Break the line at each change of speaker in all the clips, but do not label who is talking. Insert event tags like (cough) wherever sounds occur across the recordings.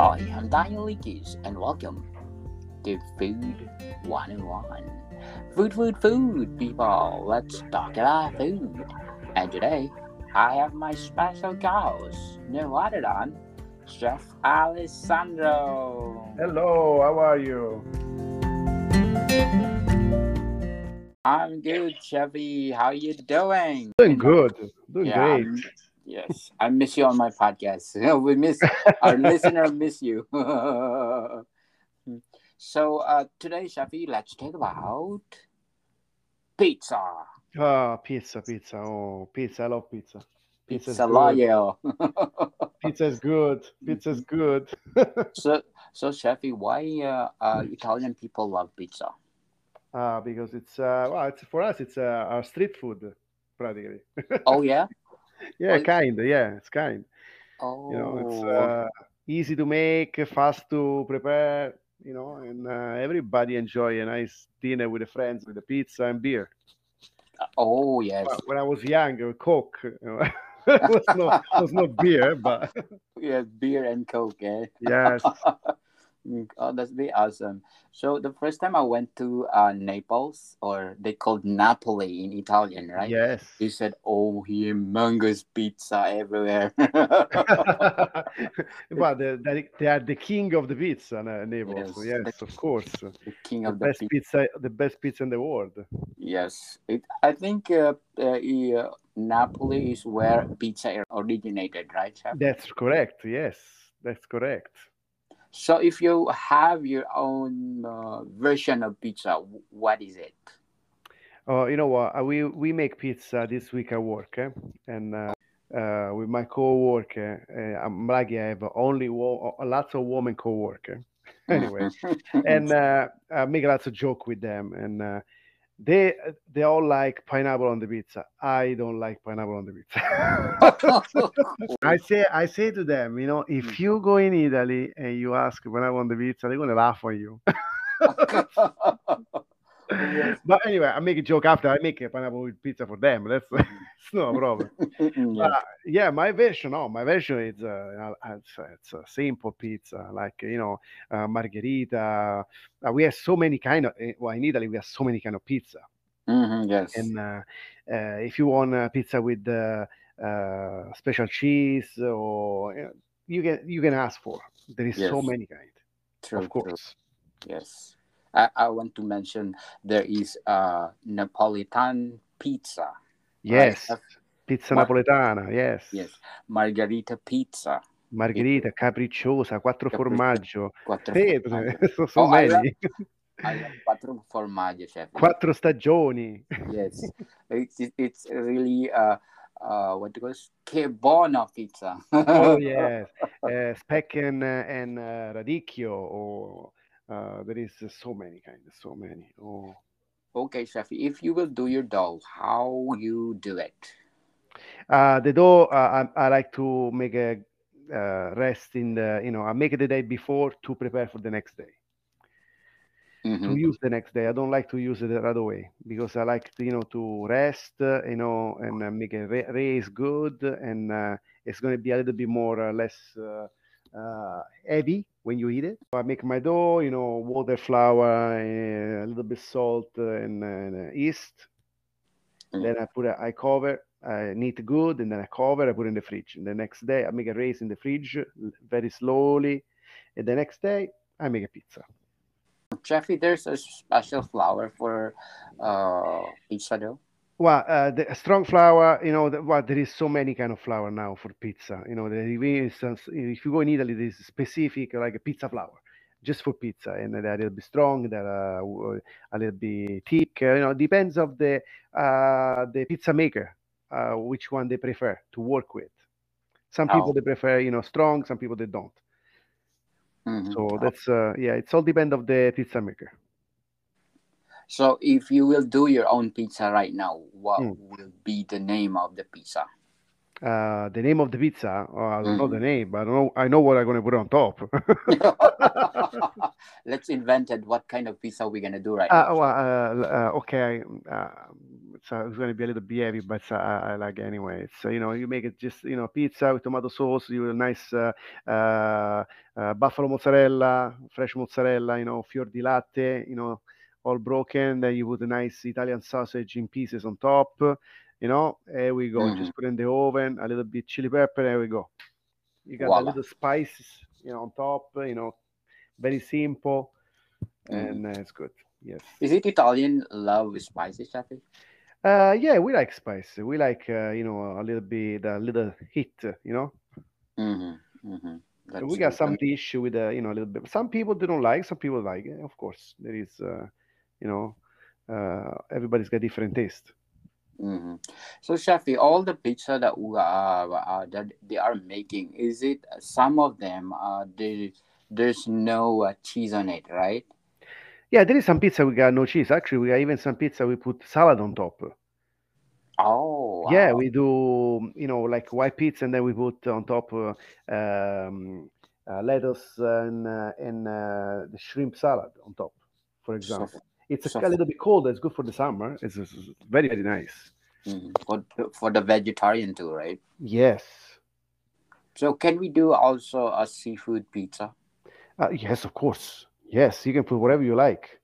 Hi, I'm Daniel Leakes, and welcome to Food 101. Food, food, food, people. Let's talk about food. And today, I have my special guest, than Chef Alessandro.
Hello, how are you?
I'm good, Chevy. How you doing?
Doing good. Doing
Yeah,
great.
I'm- yes, I miss you on my podcast. (laughs) we miss our listener miss you. (laughs) so uh, today, Shafi, let's talk about pizza.
Ah, pizza, pizza. Oh, pizza. I love pizza. Pizza is
Pizza
good.
loyal. (laughs)
Pizza is good. Pizza is good.
so, so Shafi, why uh, uh, Italian people love pizza?
Ah, because it's uh, well, it's for us. It's uh, our street food, practically.
Oh yeah.
Yeah,
Oh,
kind. Yeah, it's kind.
Oh.
You know, it's uh, easy to make, fast to prepare. You know, and uh, everybody enjoy a nice dinner with the friends with the pizza and beer.
oh yes.
When I was young, uh, Coke. You know, it (laughs) was no, was no beer, but (laughs)
Yeah, beer and coke. Eh?
yes. (laughs)
Mm, Oh, that's be awesome. So the first time I went to uh, Naples, or they called Napoli in Italian, right?
Yes.
He said, "Oh, humongous pizza everywhere." (laughs) (laughs)
but they, they, are the king of the pizza, uh, Naples.
Yes.
Yes, of course.
the king
The
of the
best
pizza.
pizza, the best pizza in the world.
Yes, it. I think uh, uh, uh, Napoli is where pizza originated, right? Chef?
That's correct. Yes, that's correct.
So if you have your own uh, version of pizza, what is it?
Uh, you know what? uh, We we make pizza this week at work, eh? and uh, uh, with my co-worker, uh, I'm lucky I have only wo- lots of women co-worker. (laughs) Anyway, (laughs) and uh, I make lots of joke with them, and uh, they they all like pineapple on the pizza. I don't like pineapple on the pizza. (laughs) I say I say to them, you know, if hmm. you go in Italy and you ask pineapple on the pizza, they're gonna laugh on you. (laughs)
Yes. (laughs)
but anyway, I make a joke after I make a pineapple with pizza for them. That's (laughs) it's no problem.
Yeah.
Uh, yeah, my version, no, my version is uh, it's, it's a simple pizza, like you know, uh, margherita. Uh, we have so many kind of. eh, Well, in Italy, we have so many kind of pizza.
Mhm, yes.
And uh, uh, if you want a pizza with uh, uh, special cheese, or you, know, you can you can ask for. There is so many kind,
True,
of
true.
course.
Yes. I, I want to mention there is uh Napolitan pizza.
Yes, pizza
Mar-
napoletana. Yes.
Yes. Margarita pizza.
Margherita, capricciosa, quattro
Capriccio-
formaggio.
Quattro
Sì,
formaggio. (laughs)
so, so
Oh,
many. (laughs)
I love quattro formaggio, chef.
Quattro stagioni.
Yes. (laughs) It's it- it's really uh uh what do you call it? Che buona pizza.
Oh yes, uh, speck and and uh, radicchio. Or uh, there is so many kind, so many. Oh,
Okay, Shafi, If you will do your dough, how you do it?
uh, the dough. Uh, I, I like to make a uh, rest in the. You know, I make it the day before to prepare for the next day. To
Mhm.
use the next day, I don't like to use it right away because I like to, you know to rest. Uh, you know, and uh, make a ra- raise good, and uh, it's going to be a little bit more uh, less uh, heavy when you eat it. I make my dough, you know, water, flour, a little bit salt, uh, and, and uh, yeast.
Mm.
Then I put a, I cover, I knead good, and then I cover. I put in the fridge. And the next day, I make a raise in the fridge very slowly. And the next day, I make a pizza.
Jeffy, there's a special flour for uh pizza dough.
Well, uh, the strong flour, you know, the, well, there is so many kind of flour now for pizza. You know, the, if you go in Italy, there is specific like a pizza flour just for pizza, and they're a little bit strong, they're uh, w- a little bit thick. uh, You know, depends of the uh, the pizza maker, uh, which one they prefer to work with. Some people
Oh.
they prefer, you know, strong. Some people they don't.
Mhm.
So that's uh, yeah, it's all depend of the pizza maker.
So if you will do your own pizza right now, what
Mm.
will be the name of the pizza?
Uh, the name of the pizza, oh, I don't know the
Mhm.
name, but I know. I know what I'm gonna put on top. (laughs)
Let's invent it. What kind of pizza we're gonna do right
Uh,
now?
well, uh, uh, okay. Uh, so it's going to be a little bit heavy, but I, I like it anyway. So you know, you make it just you know pizza with tomato sauce, you have a nice uh, uh, uh, buffalo mozzarella, fresh mozzarella, you know, fior di latte, you know, all broken. Then you put a nice Italian sausage in pieces on top. You know, here we go.
Mhm.
Just put in the oven, a little bit chili pepper. There we go. You got a
Voila.
little spices, you know, on top. You know, very simple,
Mhm.
and uh, it's good. Yes.
Is it Italian love with spicy, Shafi?
Uh, yeah, we like spice. We like, uh, you know, a little bit, a little heat, you know.
Mm-hmm. Mm-hmm.
we got some dish with a, you know, a little bit. Some people don't like. Some people like. it. Of course, there is, uh, you know, uh, everybody's got different taste.
hmm So, Shafi, all the pizza that we are uh, that they are making, is it some of them? Uh, they, there's no uh, cheese on it, right?
Yeah, there is some pizza we got no cheese. Actually, we got even some pizza we put salad on top.
Oh,
Yeah, we do, you know, like white pizza, and then we put on top uh, um, uh, lettuce and uh, and uh, the shrimp salad on top, for
So,
example. It's a,
so
a little bit cold. It's good for the summer. It's, it's very very nice.
mhm. for for the vegetarian too, right?
Yes,
So, can we do also a seafood pizza?
uh, yes, of course. Yes, you can put whatever you like.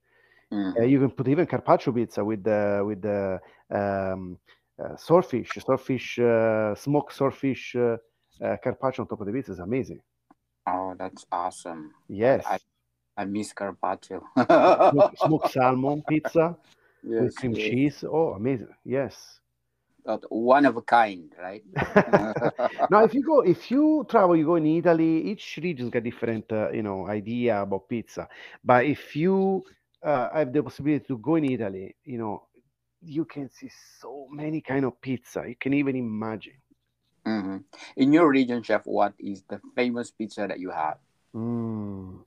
Uh,
Mhm.
you can put even carpaccio pizza with the with the um, uh, swordfish, swordfish, uh, smoked swordfish uh, uh, carpaccio on top of the pizza is amazing.
Oh, that's awesome.
Yes,
I, I miss carpaccio.
smoked, (laughs) smoked salmon pizza with cream
yes.
cheese. Oh, amazing! Yes.
Uh, One of a kind, right? (laughs) (laughs)
now, if you go, if you travel, you go in Italy. Each region's got different, uh, you know, idea about pizza. But if you uh, have the possibility to go in Italy, you know, you can see so many kind of pizza. You can even imagine.
hmm In your region, chef, what is the famous pizza that you have?
Mm.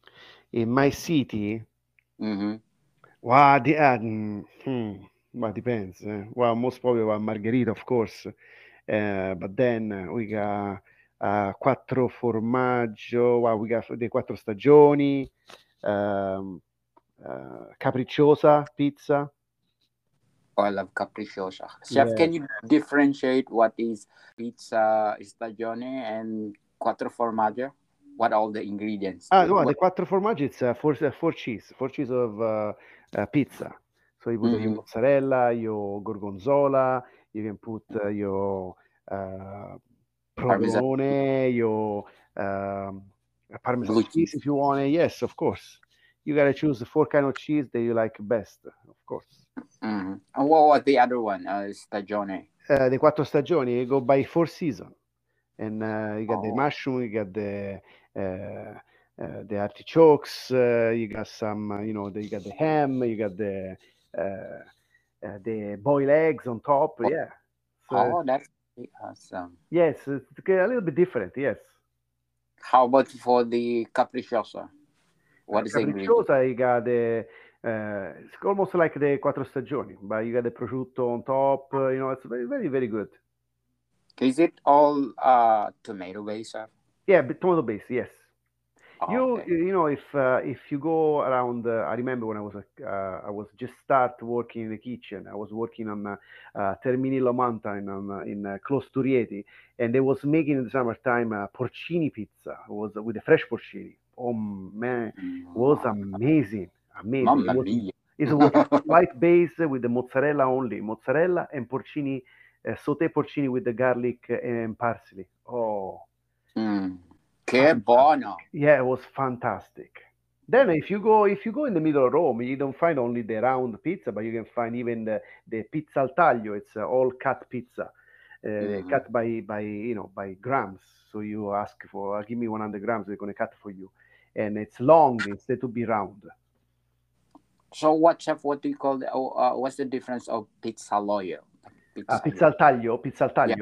In my city,
hmm
well, the, uh, mm, hmm, well, depends. eh. Well, most probably well, margherita, of course. Uh, but then uh, we got uh, quattro formaggio. Well, we got the quattro stagioni, um, uh, capricciosa pizza.
Oh, I love capricciosa. Chef,
Yeah.
can you differentiate what is pizza stagione and quattro formaggio? What all the ingredients?
Ah, well, the quattro formaggi, it's uh, four, uh, four cheese, four cheese of uh, uh, pizza. So you put your
Mhm.
mozzarella, your gorgonzola, you can put uh, your uh, provolone, your um, parmesan
Blue
cheese if you want it. Yes, of course. You gotta choose the four kind of cheese that you like best, of course.
hmm And what was the other one? Uh, stagione.
Uh, the quattro stagioni you go by four season, and uh, you got the
Oh.
mushroom, you got the the artichokes, uh, you got some, uh, you know, the, you got the ham, you got the uh, uh, the boiled eggs on top.
Oh.
Yeah. So
Oh, that's awesome.
yes, it's a little bit different. Yes.
How about for the capricciosa?
Uh,
What is
capricciosa, you got the uh, it's almost like the quattro stagioni, but you got the prosciutto on top. Uh, you know, it's very, very, very good.
Is it all uh, tomato based? chef?
Yeah, but tomato base. Yes.
Oh,
You
okay.
you know if uh, if you go around, uh, I remember when I was uh, I was just start working in the kitchen. I was working on uh, uh, Terminillo Mountain on, uh, in uh, close to Rieti, and they was making in the summertime uh, porcini pizza. It was with the fresh porcini. Oh man, it was amazing, amazing.
Mamma
It was, it was (laughs) white base with the mozzarella only, mozzarella and porcini, uh, sauté porcini with the garlic and parsley. Oh.
Mm. Che buono.
Yeah, it was fantastic. Then if you go if you go in the middle of Rome, you don't find only the round pizza, but you can find even the, the pizza al taglio. It's uh, all cut pizza, uh,
Mhm.
cut by by you know by grams. So you ask for, uh, give me 100 grams, they're gonna cut for you, and it's long instead to be round.
So what chef? What do you call the? Oh, uh, what's the difference of pizzaloio?
Uh, pizza al taglio, pizza al
Yeah.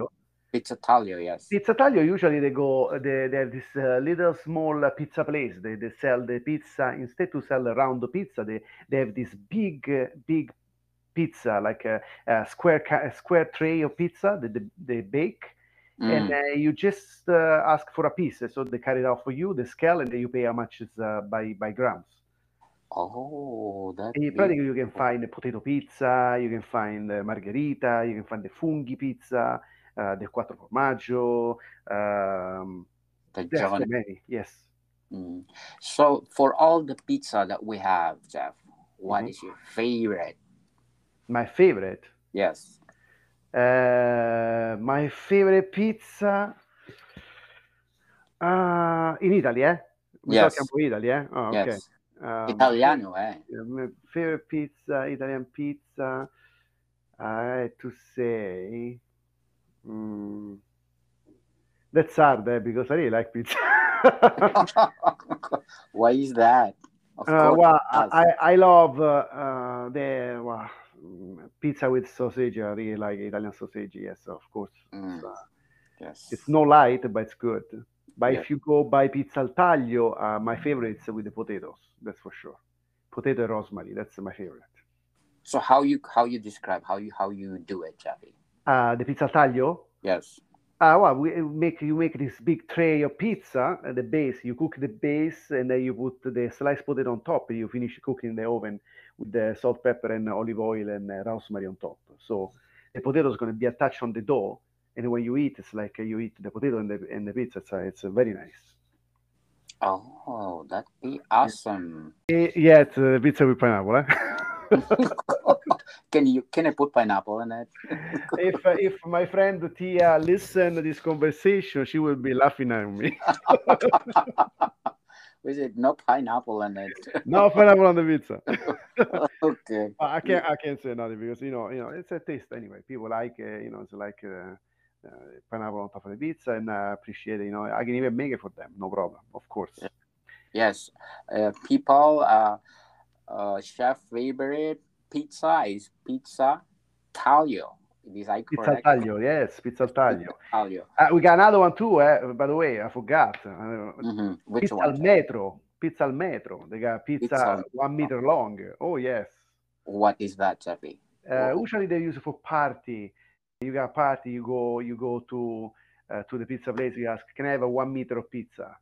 Pizza taglio, yes.
Pizza taglio usually they go they, they have this uh, little small uh, pizza place. They, they sell the pizza. Instead to sell a round pizza they, they have this big uh, big pizza like a, a square ca- a square tray of pizza that they, they bake. And
Mm.
uh, you just uh, ask for a piece. So they carry it out for you the scale and then you pay how much is uh, by by grams.
Oh, that
In
is
pratica you can find the potato pizza, you can find the margherita, you can find the funghi pizza, uh, the quattro formaggio. Um, so many. Yes.
Mm. So for all the pizza that we have, Jeff, what
Mhm.
is your favorite?
My favorite.
Yes.
Uh, my favorite pizza uh, in Italy, eh?
Yes.
talking about Italy, eh? Oh, okay.
Yes.
Um,
Italiano, eh?
my favorite pizza, Italian pizza, I had to say, mm, that's hard, eh? Because I really like pizza. (laughs)
Why is that? Of
Uh, well. I, I love uh, uh, the well, mm, pizza with sausage. I really like Italian sausage. Yes, of course.
Mm,
It's, uh,
yes.
it's no light, but it's good. But
Yeah.
if you go by pizza al taglio, uh, my favorite is with the potatoes. That's for sure. Potato rosemary. That's my favorite.
So how you how you describe how you how you do it, Jeffy?
Uh, the pizza taglio.
Yes.
Uh, well, we make you make this big tray of pizza at the base. You cook the base, and then you put the sliced potato on top. And you finish cooking in the oven with the salt, pepper, and olive oil and uh, rosemary on top. So the potato is going to be attached on the dough, and when you eat, it's like uh, you eat the potato and the and the pizza. It's, uh, it's uh, very nice.
Oh, that'd be awesome.
Eh, yeah, it's uh, pizza with pineapple. Eh? (laughs) (laughs)
can you can I put pineapple in it? (laughs)
if uh, if my friend Tia listen to this conversation, she will be laughing at me. (laughs)
Was it no pineapple in it?
no pineapple on the pizza.
okay.
I can't I can't say nothing because you know you know it's a taste anyway. People like uh, you know it's like uh, uh, pineapple on top of the pizza and I appreciate it. You know I can even make it for them, no problem, of course.
Yes. Uh, people uh, chef favorite pizza is pizza taglio. Is I
Pizza taglio, yes, pizza taglio.
Taglio.
Uh, we got another one too. Eh? By the way, I forgot. Uh,
hmm Which
pizza
one?
al metro. Pizza al metro. They got pizza,
Pizza
one meter long. Oh yes.
What is that, Jeffy?
Uh, usually they use it for party. You got party, you go you go to uh, to the pizza place. You ask, can I have a one meter of pizza?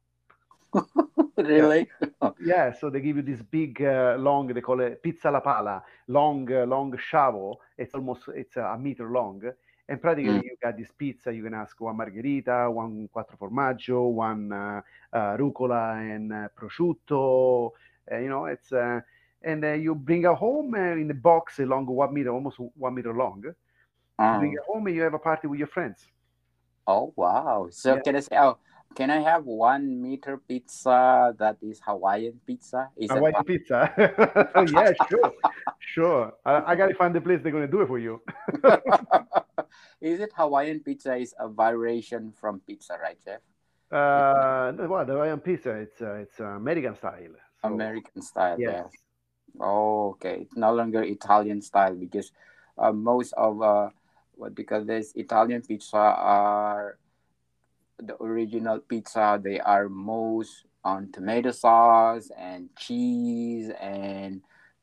(laughs)
really? (laughs)
Yeah, so they give you this big, uh, long. They call it pizza la pala, long, uh, long shovel. It's almost it's a meter long, and practically
Mm.
you got this pizza. You can ask one margherita, one quattro formaggio, one uh, uh, rucola and uh, prosciutto. Uh, you know, it's uh, and uh, you bring it home uh, in the box along one meter, almost one meter long. You
Um,
bring it home and you have a party with your friends.
oh wow. So
Yeah.
can I say oh can I have one meter pizza that is Hawaiian pizza? Is it
Hawaiian pizza. (laughs) Oh yeah, sure, sure. I, I gotta find the place they're gonna do it for you. (laughs)
is it Hawaiian pizza is a variation from pizza, right, Jeff?
Uh, no, well, the Hawaiian pizza, it's uh, it's uh, American style. So,
American style,
yes.
yes. Oh, okay. It's no longer Italian style because uh, most of uh, what because this Italian pizza are the original pizza. They are most on tomato sauce and cheese and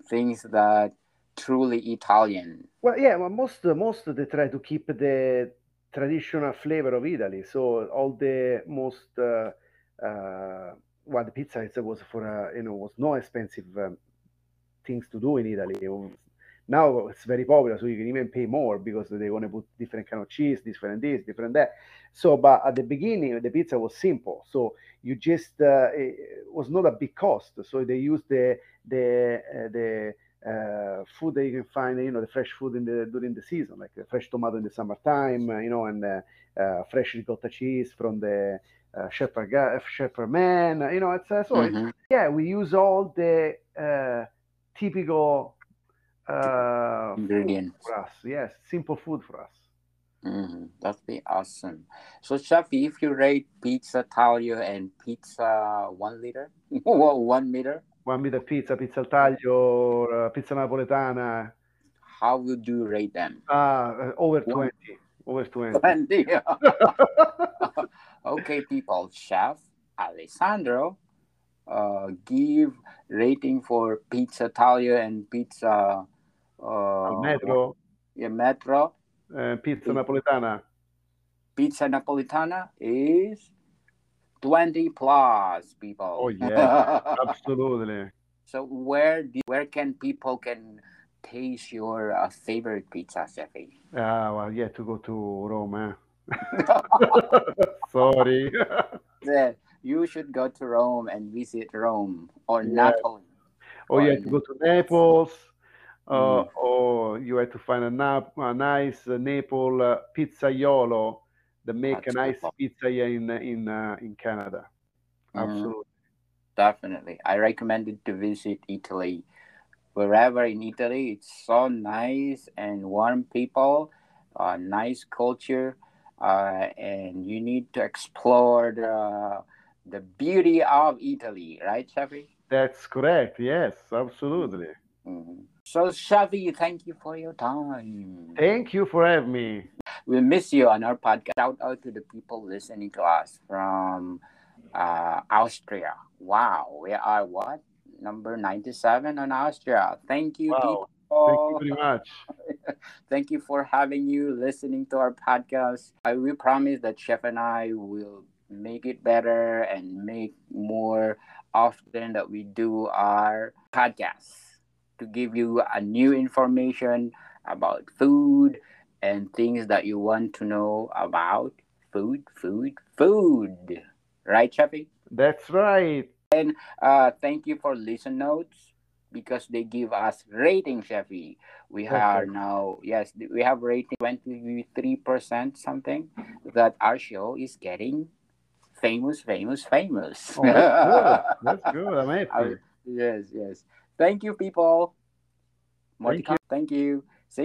things that truly Italian.
Well, yeah, well, most most they try to keep the traditional flavor of Italy. So all the most uh, uh, well, the pizza was for uh, you know was no expensive um, things to do in Italy. Now it's very popular, so you can even pay more because they want to put different kind of cheese, different this, different that. So, but at the beginning, the pizza was simple. So you just uh, it was not a big cost. So they used the the uh, the uh, food that you can find, you know, the fresh food in the during the season, like the fresh tomato in the summertime, uh, you know, and uh, uh, fresh ricotta cheese from the uh, shepherd guy, shepherd man, you know. It's uh, so it's,
Mhm.
yeah, we use all the uh, typical uh,
Ingredients.
for us. Yes, simple food for us.
Mhm. That'd be awesome. So, Shafi, if you rate pizza taglio and pizza one liter, (laughs) one meter,
One meter pizza, pizza taglio, or, uh, pizza napoletana,
how would you rate them?
uh, over
One.
20. Over 20.
Plenty. (laughs) (laughs) okay, people. Chef Alessandro, uh, give rating for pizza taglio and pizza uh,
metro,
yeah, metro.
uh, pizza napoletana.
Pizza napolitana is 20 plus, people.
Oh, yeah. (laughs) Absolutely.
So where do, where can people can taste your uh, favorite pizza, Chefy?
Ah, well, yeah, to go to Rome. Eh? (laughs) Sorry.
Yeah, you should go to Rome and visit Rome or Napoli.
or you
Or
have to go to Naples, uh,
Mhm.
or you have to find a, nap- a nice uh, Naples uh, pizzaiolo that make a nice
Absolutely.
pizza in in uh, in Canada.
Mhm.
Absolutely.
Definitely. I recommended to visit Italy. Wherever in Italy, it's so nice and warm people, uh, nice culture, uh, and you need to explore the, the beauty of Italy, right, Shafi?
That's correct. Yes, absolutely.
Mhm. So, Shafi, thank you for your time.
Thank you for having me.
We miss you on our podcast. Shout out to the people listening to us from uh, Austria. Wow, we are what? Number 97 on Austria. Thank you,
Wow.
people.
Thank you very much. (laughs)
Thank you for having you listening to our podcast. I will promise that Chef and I will make it better and make more often that we do our podcasts to give you a new information about food and things that you want to know about food, food, food. Right, Chefy?
That's right.
Uh, thank you for listen notes because they give us rating, Chefy. We are now yes, we have rating twenty three percent something that our show is getting famous, famous, famous.
Oh, that's good. That's (laughs) good. I'm happy.
yes, yes. Thank you, people. More
Thank
come. Thank you.